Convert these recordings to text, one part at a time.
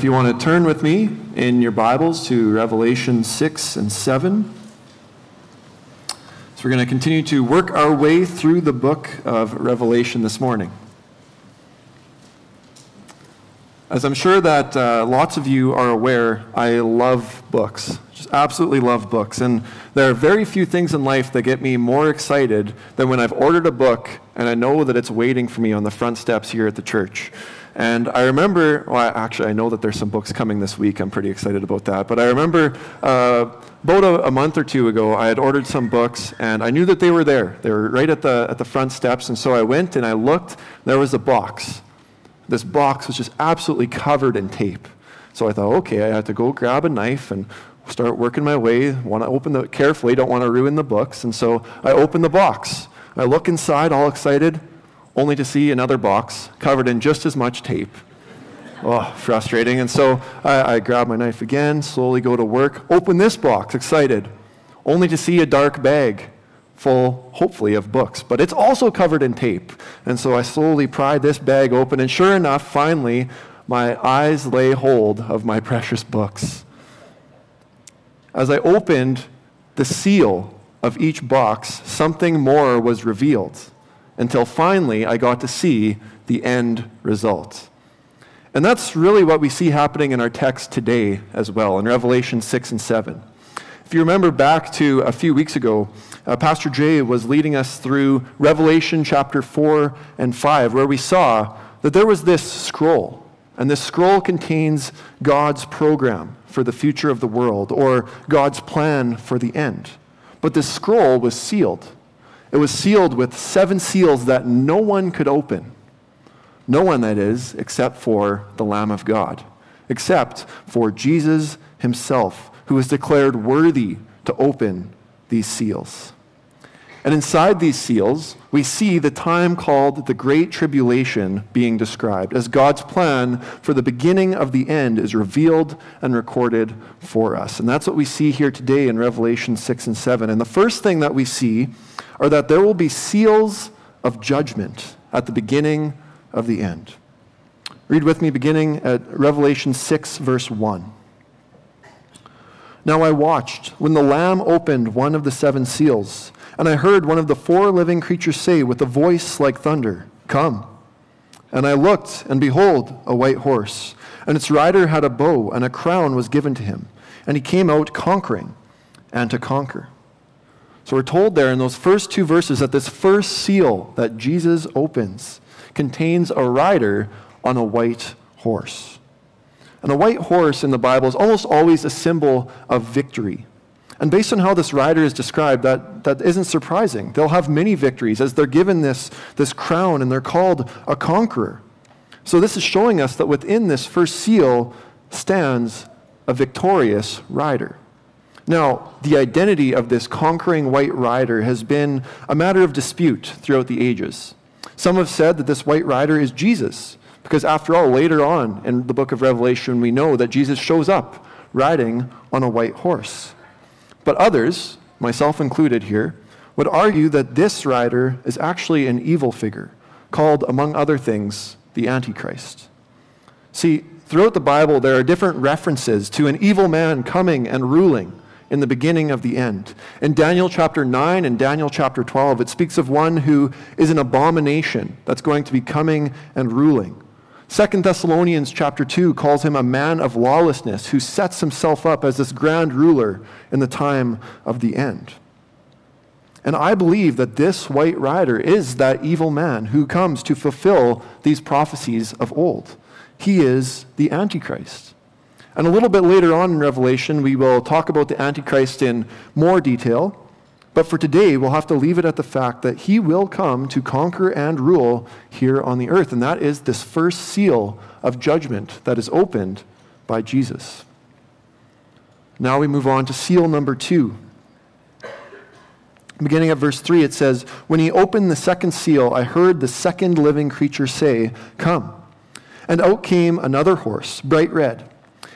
if you want to turn with me in your Bibles to Revelation 6 and 7. So we're going to continue to work our way through the book of Revelation this morning. As I'm sure that uh, lots of you are aware, I love books. Just absolutely love books. And there are very few things in life that get me more excited than when I've ordered a book and I know that it's waiting for me on the front steps here at the church. And I remember, well, actually, I know that there's some books coming this week. I'm pretty excited about that. But I remember uh, about a, a, month or two ago, I had ordered some books, and I knew that they were there. They were right at the, at the front steps. And so I went and I looked. There was a box. This box was just absolutely covered in tape. So I thought, okay, I have to go grab a knife and start working my way. Want to open the carefully, don't want to ruin the books. And so I open the box. I look inside, all excited only to see another box covered in just as much tape. Oh, frustrating. And so I, I grab my knife again, slowly go to work, open this box, excited, only to see a dark bag full, hopefully, of books. But it's also covered in tape. And so I slowly pry this bag open, and sure enough, finally, my eyes lay hold of my precious books. As I opened the seal of each box, something more was revealed until finally I got to see the end result. And that's really what we see happening in our text today as well, in Revelation 6 and 7. If you remember back to a few weeks ago, uh, Pastor Jay was leading us through Revelation chapter 4 and 5, where we saw that there was this scroll, and this scroll contains God's program for the future of the world, or God's plan for the end. But this scroll was sealed. It was sealed with seven seals that no one could open. No one, that is, except for the Lamb of God, except for Jesus himself, who was declared worthy to open these seals. And inside these seals, we see the time called the Great Tribulation being described as God's plan for the beginning of the end is revealed and recorded for us. And that's what we see here today in Revelation 6 and 7. And the first thing that we see are that there will be seals of judgment at the beginning of the end. Read with me beginning at Revelation 6, verse 1. Now I watched when the Lamb opened one of the seven seals, and I heard one of the four living creatures say with a voice like thunder, Come. And I looked, and behold, a white horse, and its rider had a bow, and a crown was given to him, and he came out conquering and to conquer. So we're told there in those first two verses that this first seal that Jesus opens contains a rider on a white horse. And a white horse in the Bible is almost always a symbol of victory. And based on how this rider is described, that, that isn't surprising. They'll have many victories as they're given this, this crown and they're called a conqueror. So this is showing us that within this first seal stands a victorious rider. Now, the identity of this conquering white rider has been a matter of dispute throughout the ages. Some have said that this white rider is Jesus, because after all, later on in the book of Revelation, we know that Jesus shows up riding on a white horse. But others, myself included here, would argue that this rider is actually an evil figure, called, among other things, the Antichrist. See, throughout the Bible, there are different references to an evil man coming and ruling in the beginning of the end. In Daniel chapter 9 and Daniel chapter 12, it speaks of one who is an abomination that's going to be coming and ruling. Second Thessalonians chapter 2 calls him a man of lawlessness who sets himself up as this grand ruler in the time of the end. And I believe that this white rider is that evil man who comes to fulfill these prophecies of old. He is the Antichrist. And a little bit later on in Revelation, we will talk about the Antichrist in more detail. But for today, we'll have to leave it at the fact that he will come to conquer and rule here on the earth. And that is this first seal of judgment that is opened by Jesus. Now we move on to seal number two. Beginning at verse 3, it says, When he opened the second seal, I heard the second living creature say, Come. And out came another horse, bright red.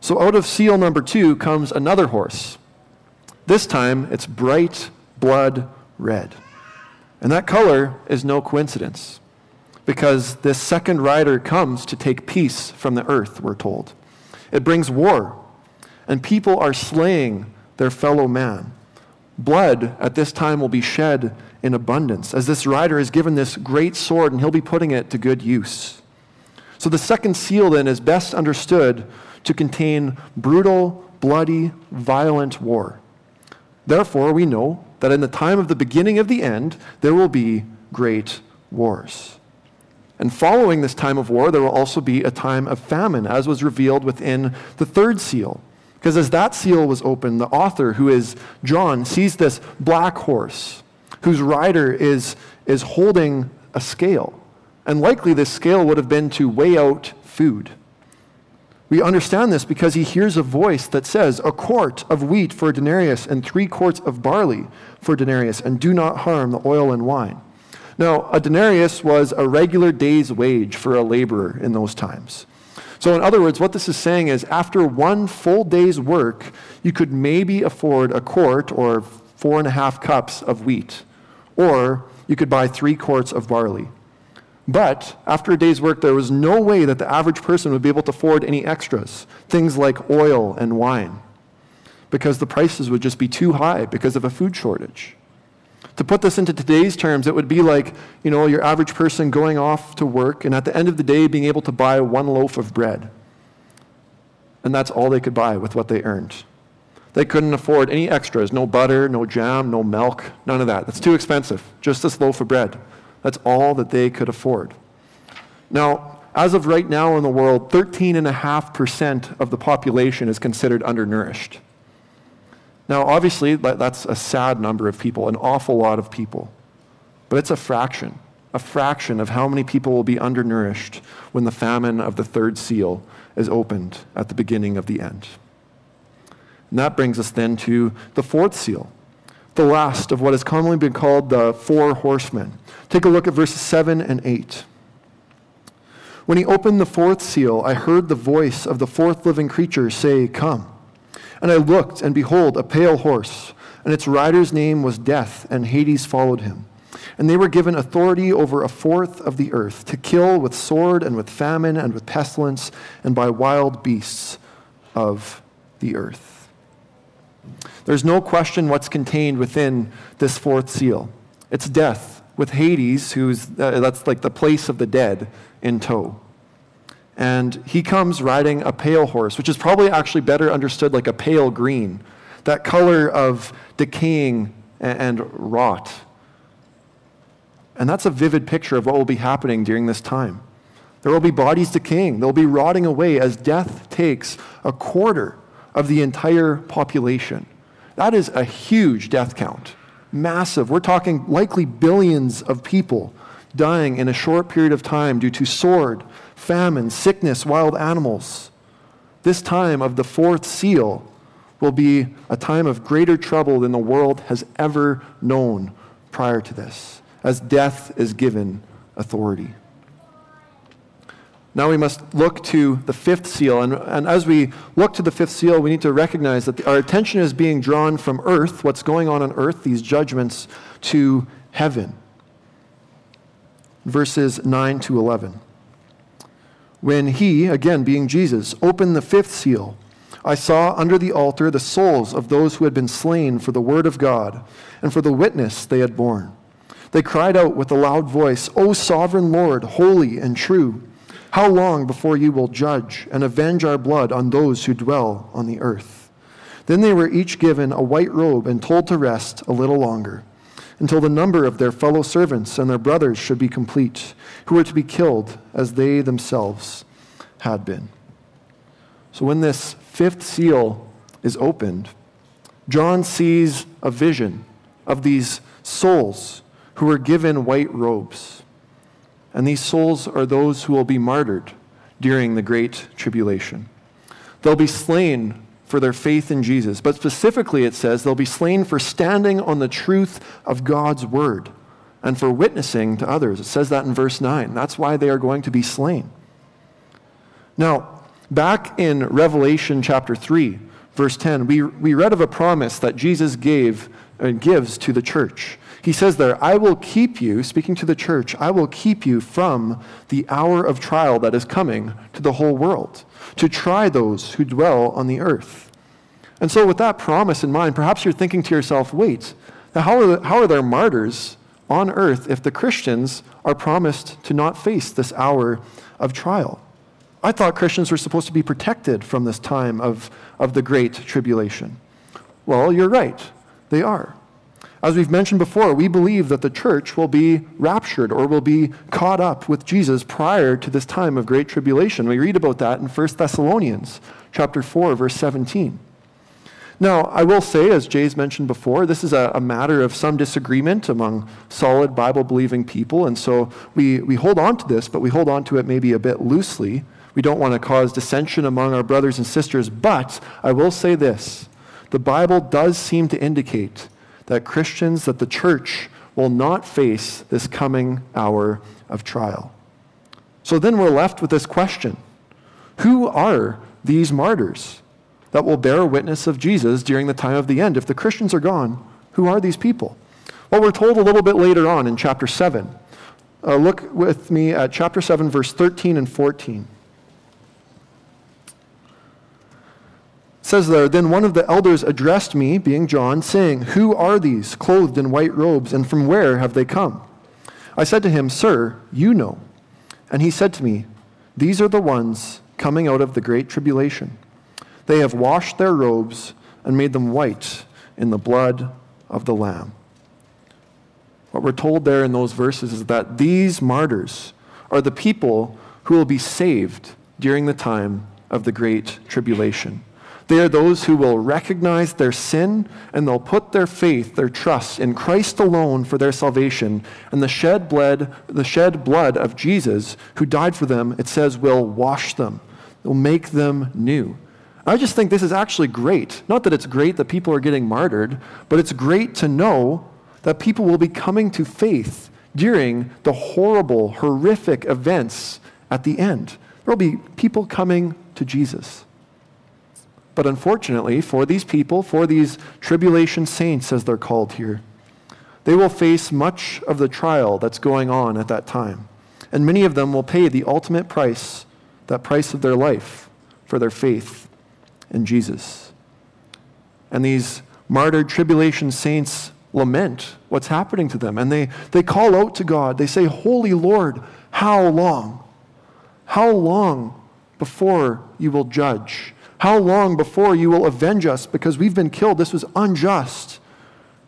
So out of seal number two comes another horse. This time it's bright blood red. And that color is no coincidence, because this second rider comes to take peace from the earth, we're told. It brings war and people are slaying their fellow man. Blood at this time will be shed in abundance, as this rider is given this great sword, and he'll be putting it to good use. So the second seal then is best understood to contain brutal, bloody, violent war. Therefore, we know that in the time of the beginning of the end, there will be great wars. And following this time of war, there will also be a time of famine, as was revealed within the third seal. Because as that seal was opened, the author, who is John, sees this black horse whose rider is, is holding a scale. And likely this scale would have been to weigh out food. We understand this because he hears a voice that says, A quart of wheat for a denarius and three quarts of barley for a denarius, and do not harm the oil and wine. Now, a denarius was a regular day's wage for a laborer in those times. So, in other words, what this is saying is after one full day's work, you could maybe afford a quart or four and a half cups of wheat, or you could buy three quarts of barley. But after a day's work, there was no way that the average person would be able to afford any extras, things like oil and wine, because the prices would just be too high because of a food shortage. To put this into today's terms, it would be like, you know, your average person going off to work and at the end of the day being able to buy one loaf of bread. And that's all they could buy with what they earned. They couldn't afford any extras no butter, no jam, no milk, none of that. That's too expensive. Just this loaf of bread. That's all that they could afford. Now, as of right now in the world, 13.5% of the population is considered undernourished. Now, obviously, that's a sad number of people, an awful lot of people. But it's a fraction, a fraction of how many people will be undernourished when the famine of the third seal is opened at the beginning of the end. And that brings us then to the fourth seal, the last of what has commonly been called the four horsemen. Take a look at verses 7 and 8. When he opened the fourth seal, I heard the voice of the fourth living creature say, Come. And I looked, and behold, a pale horse, and its rider's name was Death, and Hades followed him. And they were given authority over a fourth of the earth to kill with sword, and with famine, and with pestilence, and by wild beasts of the earth. There's no question what's contained within this fourth seal. It's death, with Hades, who's uh, that's like the place of the dead, in tow and he comes riding a pale horse, which is probably actually better understood like a pale green, that color of decaying and, rot. And that's a vivid picture of what will be happening during this time. There will be bodies decaying, they'll be rotting away as death takes a quarter of the entire population. That is a huge death count. Massive. We're talking likely billions of people dying in a short period of time due to sword, famine, sickness, wild animals. This time of the fourth seal will be a time of greater trouble than the world has ever known prior to this, as death is given authority. Now we must look to the fifth seal. And, and as we look to the fifth seal, we need to recognize that our attention is being drawn from earth, what's going on on earth, these judgments, to heaven. Verses 9 to 11 when he, again being Jesus, opened the fifth seal, I saw under the altar the souls of those who had been slain for the word of God and for the witness they had borne. They cried out with a loud voice, O sovereign Lord, holy and true, how long before you will judge and avenge our blood on those who dwell on the earth? Then they were each given a white robe and told to rest a little longer, until the number of their fellow servants and their brothers should be complete who were to be killed as they themselves had been. So when this fifth seal is opened, John sees a vision of these souls who were given white robes. And these souls are those who will be martyred during the Great Tribulation. They'll be slain for their faith in Jesus. But specifically, it says they'll be slain for standing on the truth of God's word and for witnessing to others. It says that in verse 9. That's why they are going to be slain. Now, back in Revelation chapter 3, verse 10, we, we read of a promise that Jesus gave and uh, gives to the church. He says there, I will keep you, speaking to the church, I will keep you from the hour of trial that is coming to the whole world, to try those who dwell on the earth. And so, with that promise in mind, perhaps you're thinking to yourself, wait, now how are, how are there martyrs on earth if the Christians are promised to not face this hour of trial? I thought Christians were supposed to be protected from this time of, of the great tribulation. Well, you're right, they are. As we've mentioned before, we believe that the church will be raptured or will be caught up with Jesus prior to this time of great tribulation. We read about that in 1 Thessalonians chapter 4 verse 17. Now, I will say, as Jay's mentioned before, this is a, a matter of some disagreement among solid Bible believing people, and so we, we hold on to this, but we hold on to it maybe a bit loosely. We don't want to cause dissension among our brothers and sisters, but I will say this the Bible does seem to indicate that Christians, that the church will not face this coming hour of trial. So then we're left with this question Who are these martyrs? that will bear witness of Jesus during the time of the end. If the Christians are gone, who are these people? Well, we're told a little bit later on in chapter 7. Uh, look with me at chapter 7, verse 13 and 14. Says there, Then one of the elders addressed me, being John, saying, Who are these, clothed in white robes, and from where have they come? I said to him, Sir, you know. And he said to me, These are the ones coming out of the great tribulation. They have washed their robes and made them white in the blood of the Lamb. What we're told there in those verses is that these martyrs are the people who will be saved during the time of the Great Tribulation. They are those who will recognize their sin and they'll put their faith, their trust in Christ alone for their salvation. And the shed blood, the shed blood of Jesus, who died for them, it says, will wash them. Will make them new. I just think this is actually great. Not that it's great that people are getting martyred, but it's great to know that people will be coming to faith during the horrible, horrific events at the end. There will be people coming to Jesus. But unfortunately, for these people, for these tribulation saints, as they're called here, they will face much of the trial that's going on at that time. And many of them will pay the ultimate price, that price of their life, for their faith in Jesus. And these martyred tribulation saints lament what's happening to them. And they, they call out to God. They say, Holy Lord, how long? How long before you will judge? How long before you will avenge us because we've been killed? This was unjust.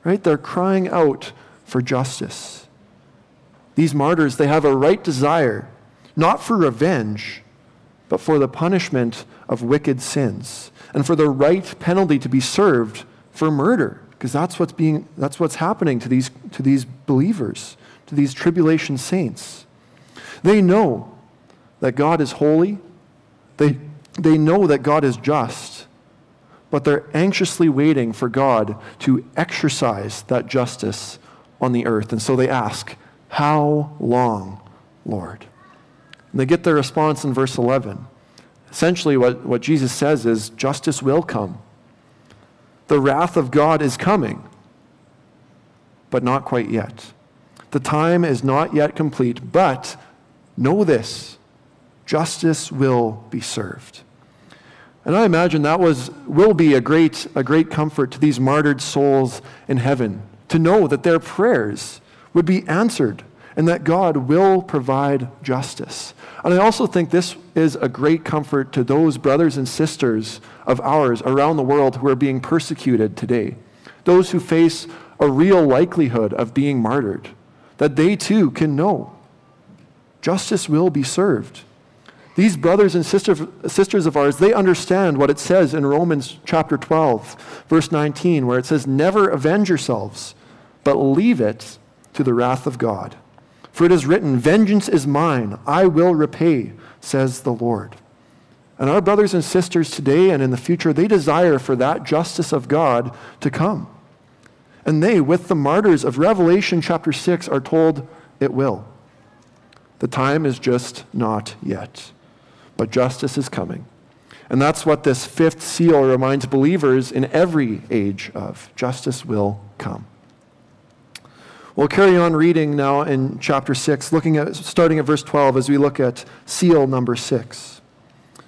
Right? They're crying out for justice. These martyrs, they have a right desire, not for revenge, but for the punishment of wicked sins and for the right penalty to be served for murder, because that's what's, being, that's what's happening to these, to these believers, to these tribulation saints. They know that God is holy, they, they know that God is just, but they're anxiously waiting for God to exercise that justice on the earth. And so they ask, How long, Lord? And they get their response in verse 11 Essentially, what, what Jesus says is justice will come. The wrath of God is coming, but not quite yet. The time is not yet complete, but know this justice will be served. And I imagine that was, will be a great, a great comfort to these martyred souls in heaven to know that their prayers would be answered and that God will provide justice. And I also think this is a great comfort to those brothers and sisters of ours around the world who are being persecuted today, those who face a real likelihood of being martyred, that they too can know justice will be served. These brothers and sister, sisters of ours, they understand what it says in Romans chapter 12, verse 19, where it says, Never avenge yourselves, but leave it to the wrath of God. For it is written, Vengeance is mine, I will repay, says the Lord. And our brothers and sisters today and in the future, they desire for that justice of God to come. And they, with the martyrs of Revelation chapter 6, are told it will. The time is just not yet, but justice is coming. And that's what this fifth seal reminds believers in every age of. Justice will come. We'll carry on reading now in chapter 6, looking at, starting at verse 12 as we look at seal number 6. It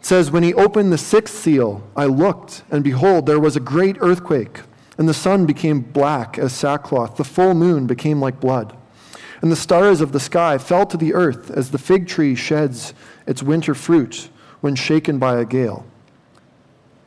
says, When he opened the sixth seal, I looked, and behold, there was a great earthquake, and the sun became black as sackcloth, the full moon became like blood. And the stars of the sky fell to the earth as the fig tree sheds its winter fruit when shaken by a gale.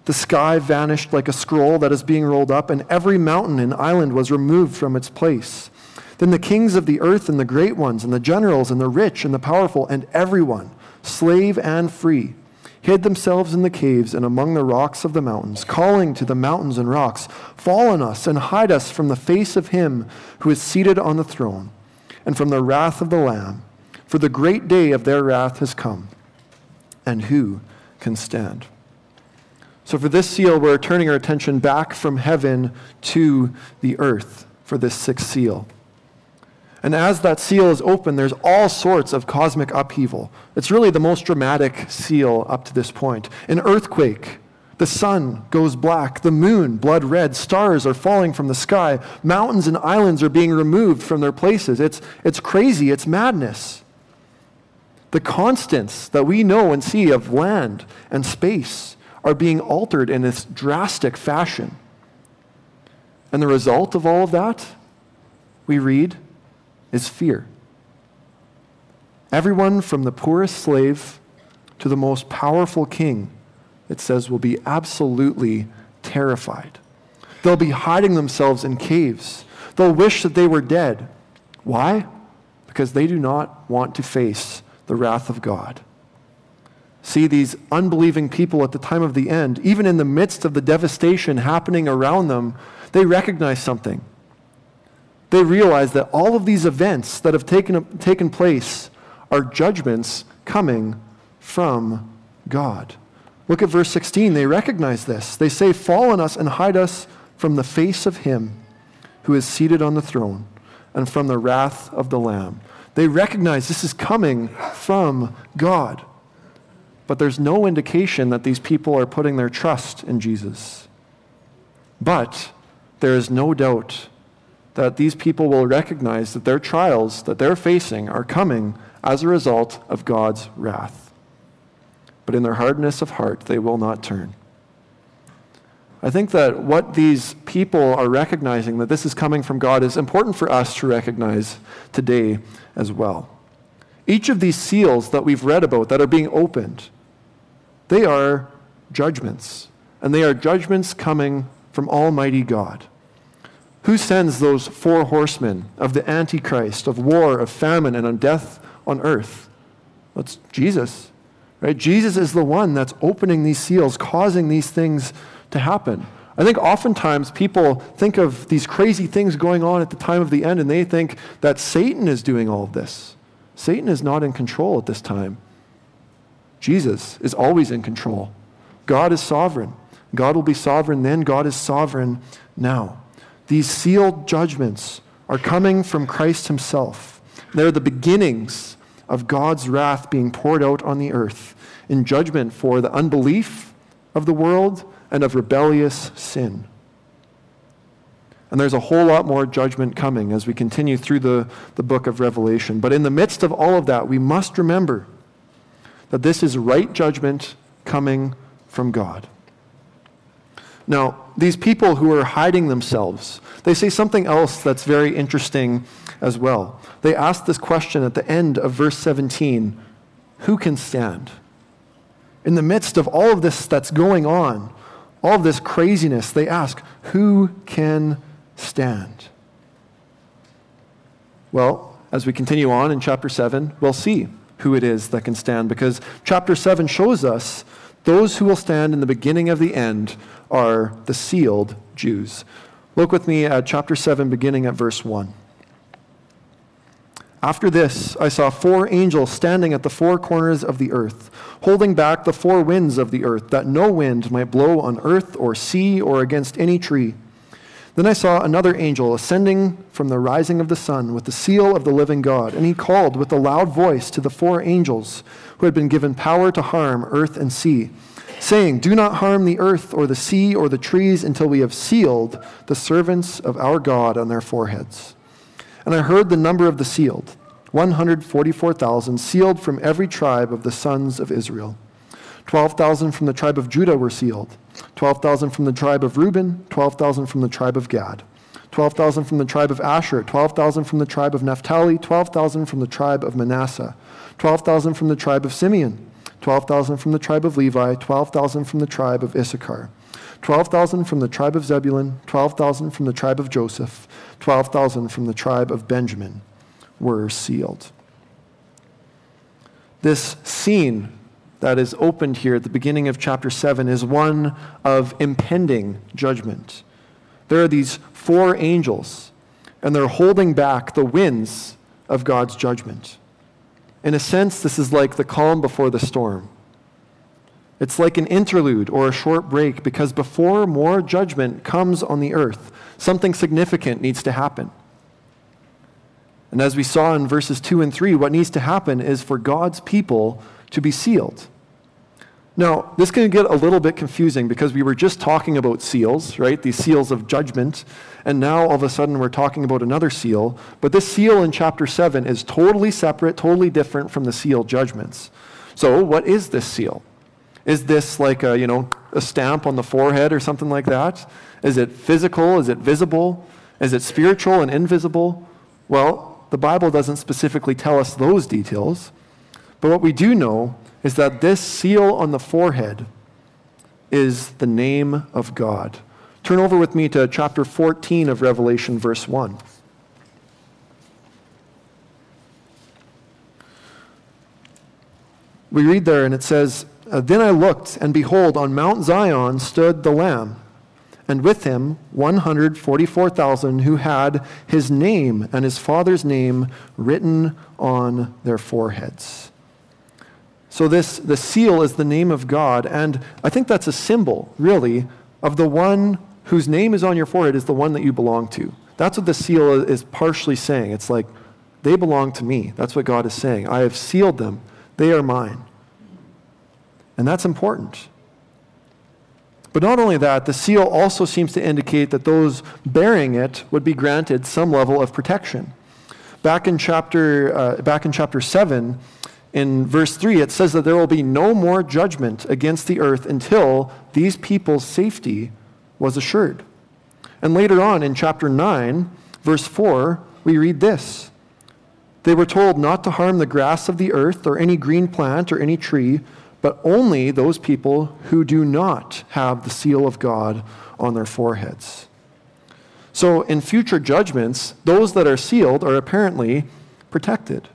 The sky vanished like a scroll that is being rolled up, and every mountain and island was removed from its place. Then the kings of the earth and the great ones, and the generals and the rich and the powerful, and everyone, slave and free, hid themselves in the caves and among the rocks of the mountains, calling to the mountains and rocks, Fall on us and hide us from the face of him who is seated on the throne and from the wrath of the Lamb. For the great day of their wrath has come, and who can stand? So, for this seal, we're turning our attention back from heaven to the earth for this sixth seal. And as that seal is open, there's all sorts of cosmic upheaval. It's really the most dramatic seal up to this point. An earthquake, the sun goes black, the moon blood red, stars are falling from the sky, mountains and islands are being removed from their places. It's, it's crazy, it's madness. The constants that we know and see of land and space are being altered in this drastic fashion. And the result of all of that, we read, is fear. Everyone from the poorest slave to the most powerful king it says, will be absolutely terrified. They'll be hiding themselves in caves. They'll wish that they were dead. Why? Because they do not want to face the wrath of God. See, these unbelieving people at the time of the end, even in the midst of the devastation happening around them, they recognize something. They realize that all of these events that have taken, taken place are judgments coming from God. Look at verse 16. They recognize this. They say, Fall on us and hide us from the face of him who is seated on the throne and from the wrath of the Lamb. They recognize this is coming from God. But there's no indication that these people are putting their trust in Jesus. But there is no doubt that these people will recognize that their trials that they're facing are coming as a result of God's wrath but in their hardness of heart they will not turn. I think that what these people are recognizing, that this is coming from God, is important for us to recognize today as well. Each of these seals that we've read about that are being opened, they are judgments. And they are judgments coming from Almighty God. Who sends those four horsemen of the Antichrist, of war, of famine, and on death on earth? That's Jesus. Right? Jesus is the one that's opening these seals, causing these things to happen. I think oftentimes people think of these crazy things going on at the time of the end and they think that Satan is doing all of this. Satan is not in control at this time. Jesus is always in control. God is sovereign. God will be sovereign then. God is sovereign now. These sealed judgments are coming from Christ Himself. They're the beginnings of God's wrath being poured out on the earth in judgment for the unbelief of the world and of rebellious sin. And there's a whole lot more judgment coming as we continue through the, the book of Revelation. But in the midst of all of that, we must remember that this is right judgment coming from God. Now, these people who are hiding themselves, they say something else that's very interesting as well. They ask this question at the end of verse 17 Who can stand? In the midst of all of this that's going on, all of this craziness, they ask, Who can stand? Well, as we continue on in chapter 7, we'll see who it is that can stand because chapter 7 shows us those who will stand in the beginning of the end are the sealed Jews. Look with me at chapter 7, beginning at verse 1. After this, I saw four angels standing at the four corners of the earth, holding back the four winds of the earth, that no wind might blow on earth or sea or against any tree. Then I saw another angel ascending from the rising of the sun with the seal of the living God, and he called with a loud voice to the four angels who had been given power to harm earth and sea, saying, Do not harm the earth or the sea or the trees until we have sealed the servants of our God on their foreheads. And I heard the number of the sealed 144,000 sealed from every tribe of the sons of Israel. 12,000 from the tribe of Judah were sealed, 12,000 from the tribe of Reuben, 12,000 from the tribe of Gad, 12,000 from the tribe of Asher, 12,000 from the tribe of Naphtali, 12,000 from the tribe of Manasseh, 12,000 from the tribe of Simeon, 12,000 from the tribe of Levi, 12,000 from the tribe of Issachar. 12,000 from the tribe of Zebulun, 12,000 from the tribe of Joseph, 12,000 from the tribe of Benjamin were sealed. This scene that is opened here at the beginning of chapter 7 is one of impending judgment. There are these four angels, and they're holding back the winds of God's judgment. In a sense, this is like the calm before the storm. It's like an interlude or a short break because before more judgment comes on the earth, something significant needs to happen. And as we saw in verses 2 and 3, what needs to happen is for God's people to be sealed. Now, this can get a little bit confusing because we were just talking about seals, right? These seals of judgment. And now all of a sudden we're talking about another seal. But this seal in chapter 7 is totally separate, totally different from the seal judgments. So, what is this seal? Is this like a, you know, a stamp on the forehead or something like that? Is it physical? Is it visible? Is it spiritual and invisible? Well, the Bible doesn't specifically tell us those details. But what we do know is that this seal on the forehead is the name of God. Turn over with me to chapter 14 of Revelation, verse 1. We read there, and it says, uh, then I looked, and behold, on Mount Zion stood the Lamb, and with him 144,000 who had his name and his father's name written on their foreheads. So, this, the seal is the name of God, and I think that's a symbol, really, of the one whose name is on your forehead is the one that you belong to. That's what the seal is partially saying. It's like, they belong to me. That's what God is saying. I have sealed them, they are mine. And that's important. But not only that, the seal also seems to indicate that those bearing it would be granted some level of protection. Back in chapter, uh, back in chapter 7, in verse 3, it says that there will be no more judgment against the earth until these people's safety was assured. And later on in chapter 9, verse 4, we read this They were told not to harm the grass of the earth or any green plant or any tree but only those people who do not have the seal of God on their foreheads. So, in future judgments, those that are sealed are apparently protected.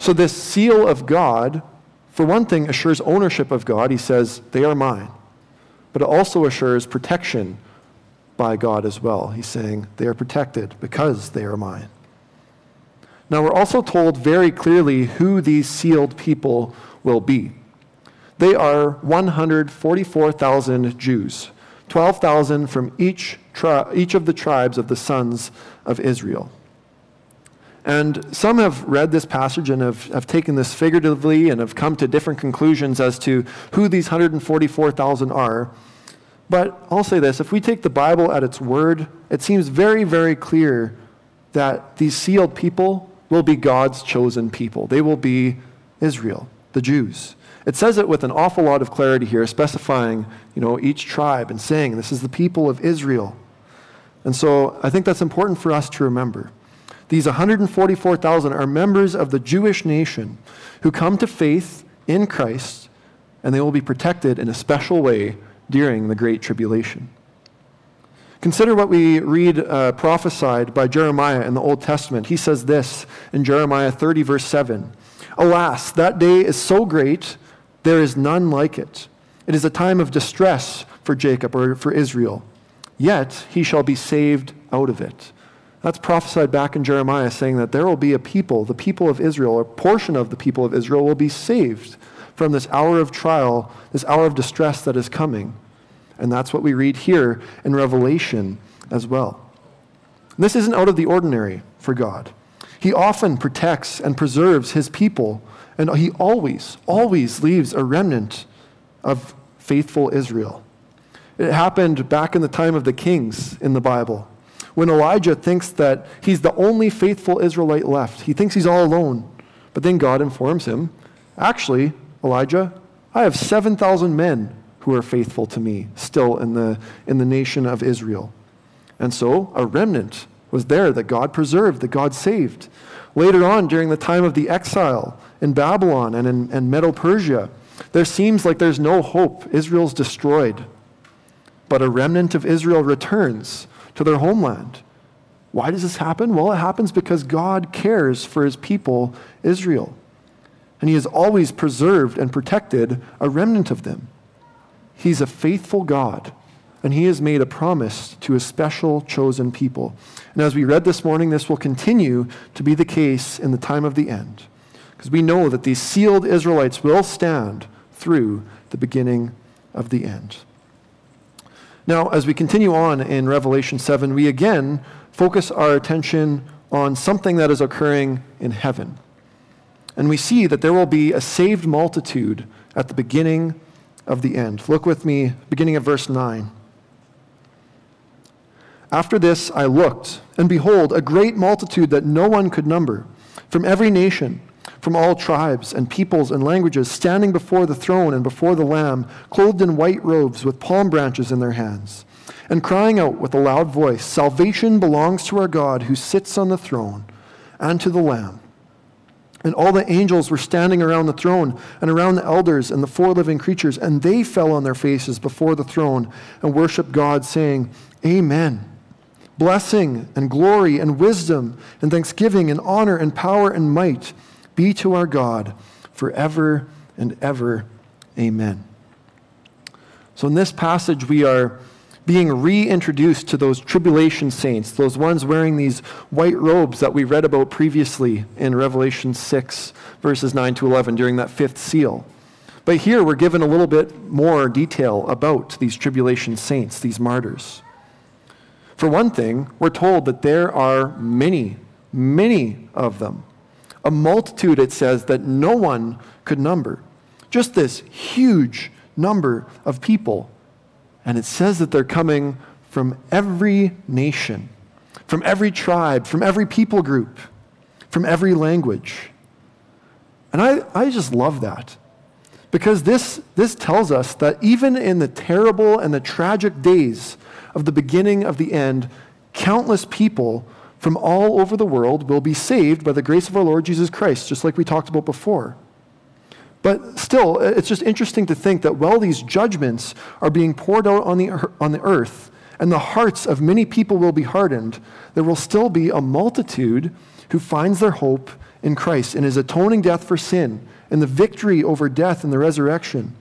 So, this seal of God, for one thing, assures ownership of God. He says, They are mine. But it also assures protection by God as well. He's saying, They are protected because they are mine. Now, we're also told very clearly who these sealed people will be. They are 144,000 Jews, 12,000 from each, tri- each of the tribes of the sons of Israel. And some have read this passage and have, have taken this figuratively and have come to different conclusions as to who these 144,000 are. But I'll say this if we take the Bible at its word, it seems very, very clear that these sealed people will be God's chosen people. They will be Israel, the Jews. It says it with an awful lot of clarity here, specifying, you know, each tribe and saying, this is the people of Israel. And so I think that's important for us to remember. These 144,000 are members of the Jewish nation who come to faith in Christ, and they will be protected in a special way during the Great Tribulation. Consider what we read uh, prophesied by Jeremiah in the Old Testament. He says this in Jeremiah 30, verse 7 Alas, that day is so great there is none like it. It is a time of distress for Jacob or for Israel, yet he shall be saved out of it. That's prophesied back in Jeremiah, saying that there will be a people, the people of Israel, a portion of the people of Israel will be saved from this hour of trial, this hour of distress that is coming. And that's what we read here in Revelation as well. This isn't out of the ordinary for God. He often protects and preserves his people, and he always, always leaves a remnant of faithful Israel. It happened back in the time of the kings in the Bible when Elijah thinks that he's the only faithful Israelite left. He thinks he's all alone. But then God informs him actually, Elijah, I have 7,000 men who are faithful to me still in the, in the nation of Israel. And so a remnant was there that God preserved, that God saved. Later on, during the time of the exile in Babylon and in and Medo Persia, there seems like there's no hope. Israel's destroyed. But a remnant of Israel returns to their homeland. Why does this happen? Well, it happens because God cares for his people, Israel. And he has always preserved and protected a remnant of them. He's a faithful God, and he has made a promise to a special chosen people. And as we read this morning, this will continue to be the case in the time of the end, because we know that these sealed Israelites will stand through the beginning of the end. Now, as we continue on in Revelation 7, we again focus our attention on something that is occurring in heaven. And we see that there will be a saved multitude at the beginning of the end. Look with me, beginning of verse 9. After this I looked, and behold, a great multitude that no one could number, from every nation from all tribes and peoples and languages, standing before the throne and before the Lamb, clothed in white robes with palm branches in their hands, and crying out with a loud voice Salvation belongs to our God who sits on the throne and to the Lamb. And all the angels were standing around the throne and around the elders and the four living creatures, and they fell on their faces before the throne and worshiped God, saying, Amen. Blessing and glory and wisdom and thanksgiving and honor and power and might be to our God forever and ever. Amen. So, in this passage, we are being reintroduced to those tribulation saints, those ones wearing these white robes that we read about previously in Revelation 6, verses 9 to 11, during that fifth seal. But here we're given a little bit more detail about these tribulation saints, these martyrs. For one thing, we're told that there are many, many of them a multitude, it says, that no one could number. Just this huge number of people. And it says that they're coming from every nation, from every tribe, from every people group, from every language. And I, I just love that. Because this, this tells us that even in the terrible and the tragic days of the beginning of the end, countless people from all over the world will be saved by the grace of our Lord Jesus Christ, just like we talked about before. But still, it's just interesting to think that while these judgments are being poured out on the, on the earth, and the hearts of many people will be hardened, there will still be a multitude who finds their hope in Christ, in his atoning death for sin, in the victory over death and the resurrection,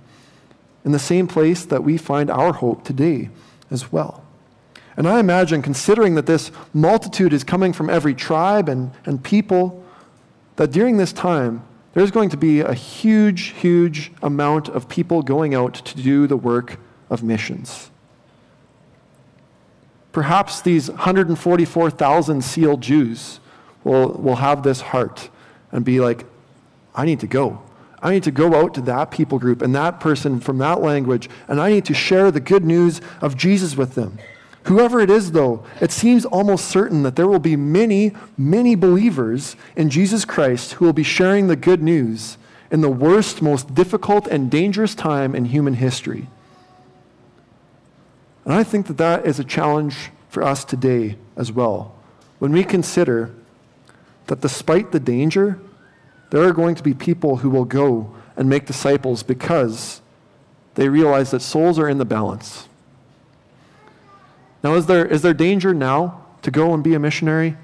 in the same place that we find our hope today as well. And I imagine, considering that this multitude is coming from every tribe and, and people, that during this time, there's going to be a huge, huge amount of people going out to do the work of missions. Perhaps these 144,000 sealed Jews will, will have this heart and be like, I need to go. I need to go out to that people group and that person from that language, and I need to share the good news of Jesus with them. Whoever it is, though, it seems almost certain that there will be many, many believers in Jesus Christ who will be sharing the good news in the worst, most difficult, and dangerous time in human history. And I think that that is a challenge for us today as well. When we consider that despite the danger, there are going to be people who will go and make disciples because they realize that souls are in the balance. Now, is there, is there danger now to go and be a missionary?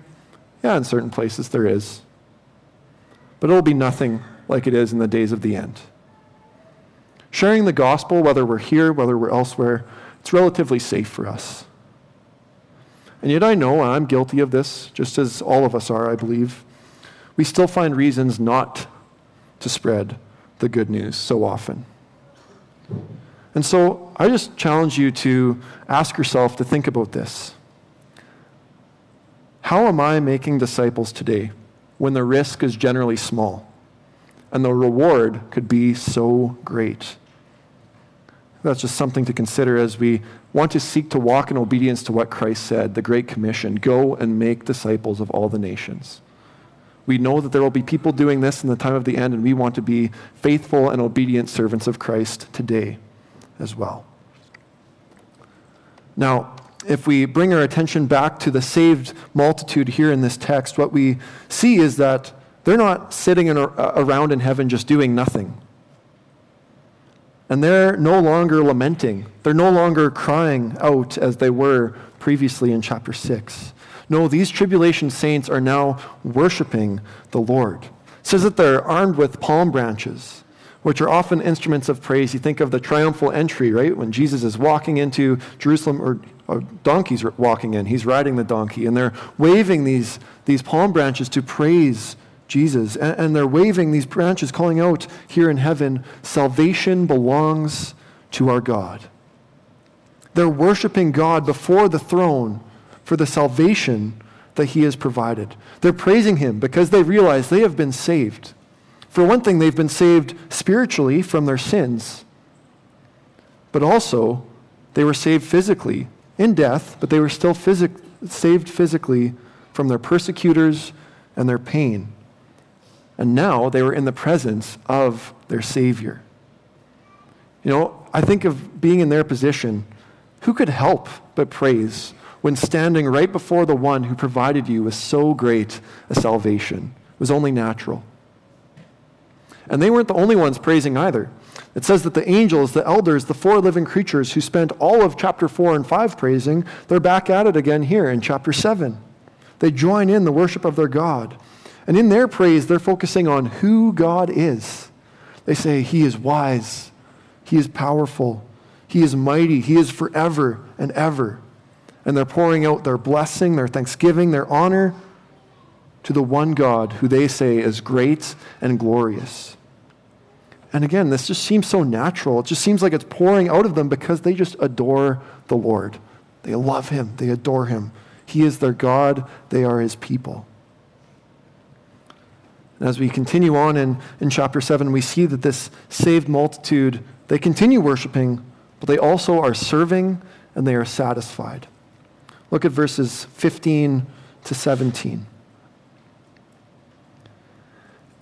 Yeah, in certain places there is. But it'll be nothing like it is in the days of the end. Sharing the gospel, whether we're here, whether we're elsewhere, it's relatively safe for us. And yet I know, and I'm guilty of this, just as all of us are, I believe, we still find reasons not to spread the good news so often. And so I just challenge you to ask yourself to think about this. How am I making disciples today when the risk is generally small and the reward could be so great? That's just something to consider as we want to seek to walk in obedience to what Christ said, the Great Commission go and make disciples of all the nations. We know that there will be people doing this in the time of the end, and we want to be faithful and obedient servants of Christ today as well. Now, if we bring our attention back to the saved multitude here in this text, what we see is that they're not sitting in around in heaven just doing nothing. And they're no longer lamenting. They're no longer crying out as they were previously in chapter 6. No, these tribulation saints are now worshiping the Lord. It says that they're armed with palm branches, which are often instruments of praise. You think of the triumphal entry, right? When Jesus is walking into Jerusalem, or, or donkeys walking in, he's riding the donkey, and they're waving these, these palm branches to praise Jesus. And, and they're waving these branches, calling out here in heaven, salvation belongs to our God. They're worshiping God before the throne for the salvation that he has provided. They're praising him because they realize they have been saved. For one thing, they've been saved spiritually from their sins, but also they were saved physically in death, but they were still phys- saved physically from their persecutors and their pain. And now they were in the presence of their Savior. You know, I think of being in their position, who could help but praise when standing right before the one who provided you with so great a salvation. It was only natural. And they weren't the only ones praising either. It says that the angels, the elders, the four living creatures who spent all of chapter 4 and 5 praising, they're back at it again here in chapter 7. They join in the worship of their God. And in their praise, they're focusing on who God is. They say, He is wise, He is powerful, He is mighty, He is forever and ever and they're pouring out their blessing, their thanksgiving, their honor to the one God who they say is great and glorious. And again, this just seems so natural. It just seems like it's pouring out of them because they just adore the Lord. They love him, they adore him. He is their God, they are his people. And as we continue on in, in chapter 7, we see that this saved multitude, they continue worshiping, but they also are serving and they are satisfied. Look at verses 15 to 17.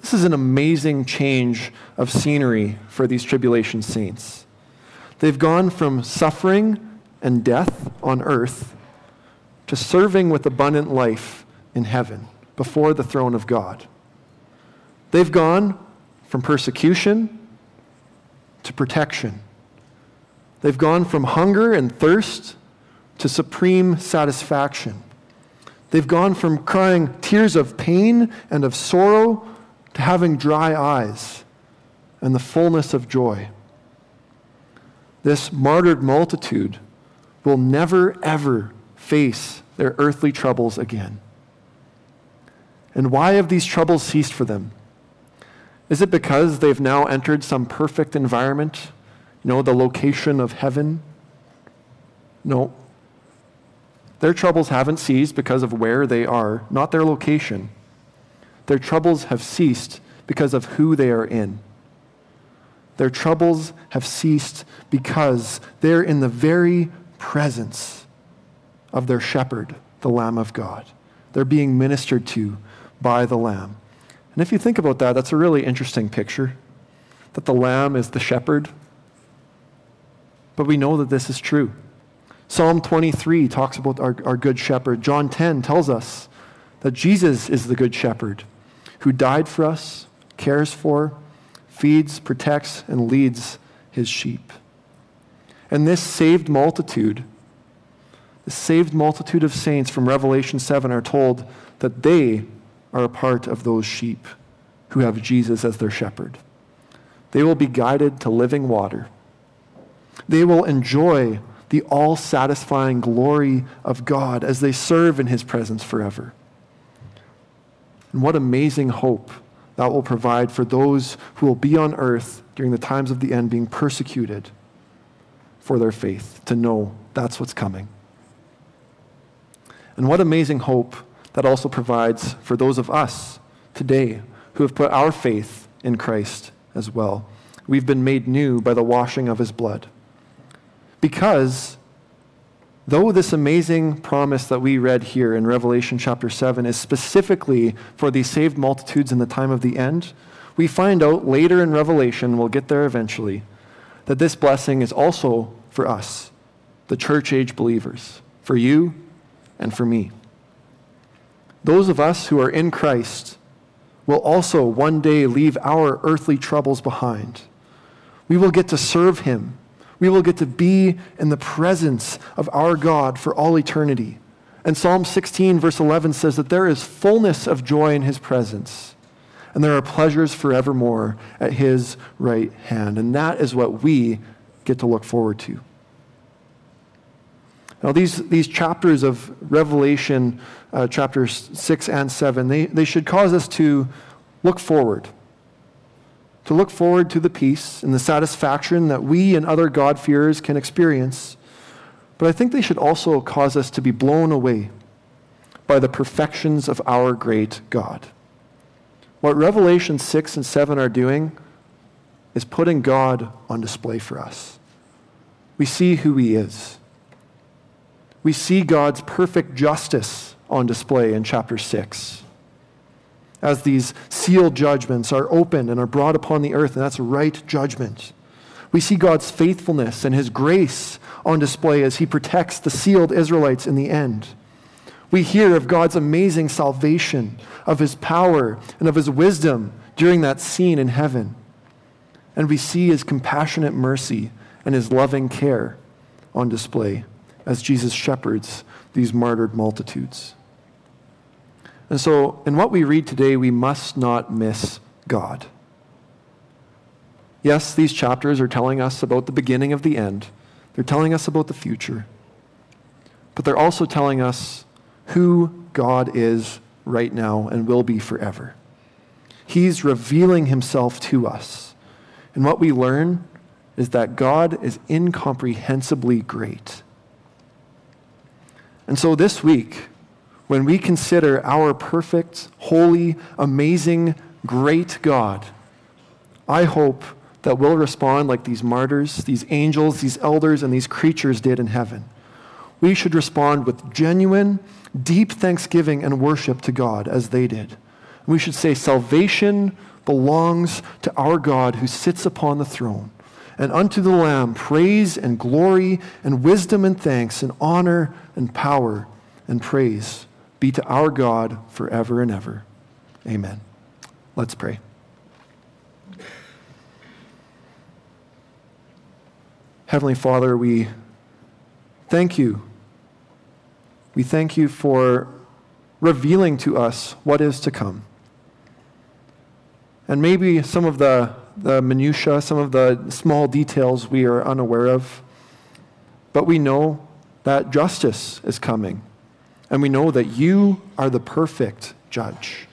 this is an amazing change of scenery for these tribulation saints. They've gone from suffering and death on earth to serving with abundant life in heaven before the throne of God. They've gone from persecution to protection They've gone from hunger and thirst to supreme satisfaction. They've gone from crying tears of pain and of sorrow to having dry eyes and the fullness of joy. This martyred multitude will never, ever face their earthly troubles again. And why have these troubles ceased for them? Is it because they've now entered some perfect environment you know, the location of heaven? No. Their troubles haven't ceased because of where they are, not their location. Their troubles have ceased because of who they are in. Their troubles have ceased because they're in the very presence of their shepherd, the Lamb of God. They're being ministered to by the Lamb. And if you think about that, that's a really interesting picture that the Lamb is the shepherd but we know that this is true. Psalm 23 talks about our, our good shepherd. John 10 tells us that Jesus is the good shepherd who died for us, cares for, feeds, protects, and leads his sheep. And this saved multitude, the saved multitude of saints from Revelation 7 are told that they are a part of those sheep who have Jesus as their shepherd. They will be guided to living water. They will enjoy the all satisfying glory of God as they serve in his presence forever. And what amazing hope that will provide for those who will be on earth during the times of the end being persecuted for their faith, to know that's what's coming. And what amazing hope that also provides for those of us today who have put our faith in Christ as well. We've been made new by the washing of his blood. Because though this amazing promise that we read here in Revelation chapter 7 is specifically for these saved multitudes in the time of the end, we find out later in Revelation, we'll get there eventually, that this blessing is also for us, the church age believers, for you and for me. Those of us who are in Christ will also one day leave our earthly troubles behind. We will get to serve Him. We will get to be in the presence of our God for all eternity. And Psalm 16, verse 11 says that there is fullness of joy in His presence, and there are pleasures forevermore at His right hand. And that is what we get to look forward to. Now, these, these chapters of Revelation, uh, chapters 6 and 7, they, they should cause us to look forward. To look forward to the peace and the satisfaction that we and other God-fearers can experience. But I think they should also cause us to be blown away by the perfections of our great God. What Revelation 6 and 7 are doing is putting God on display for us. We see who He is we see God's perfect justice on display in chapter 6. As these sealed judgments are opened and are brought upon the earth, and that's right judgment. We see God's faithfulness and his grace on display as he protects the sealed Israelites in the end. We hear of God's amazing salvation, of his power, and of his wisdom during that scene in heaven. And we see his compassionate mercy and his loving care on display as Jesus shepherds these martyred multitudes. And so, in what we read today, we must not miss God. Yes, these chapters are telling us about the beginning of the end, they're telling us about the future, but they're also telling us who God is right now and will be forever. He's revealing himself to us. And what we learn is that God is incomprehensibly great. And so this week, when we consider our perfect, holy, amazing, great God, I hope that we'll respond like these martyrs, these angels, these elders, and these creatures did in heaven. We should respond with genuine, deep thanksgiving and worship to God as they did. We should say, Salvation belongs to our God who sits upon the throne and unto the Lamb praise and glory and wisdom and thanks and honor and power and praise be to our God forever and ever. Amen. Let's pray. Heavenly Father, we thank you. We thank you for revealing to us what is to come. And maybe some of the the minutiae, some of the small details we are unaware of. But we know that justice is coming. And we know that you are the perfect judge.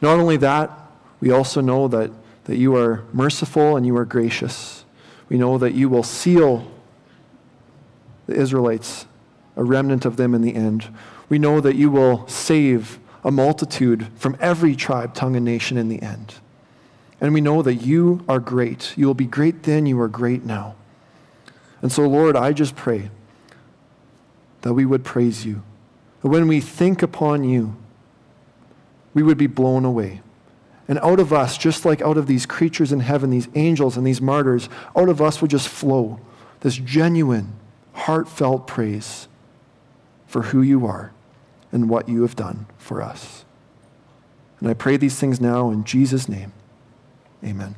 Not only that, we also know that, that you are merciful and you are gracious. We know that you will seal the Israelites, a remnant of them in the end. We know that you will save a multitude from every tribe, tongue, and nation in the end. And we know that you are great. You will be great then, you are great now. And so, Lord, I just pray that we would praise you. That when we think upon you, we would be blown away. And out of us, just like out of these creatures in heaven, these angels and these martyrs, out of us would just flow this genuine, heartfelt praise for who you are and what you have done for us. And I pray these things now in Jesus' name. Amen.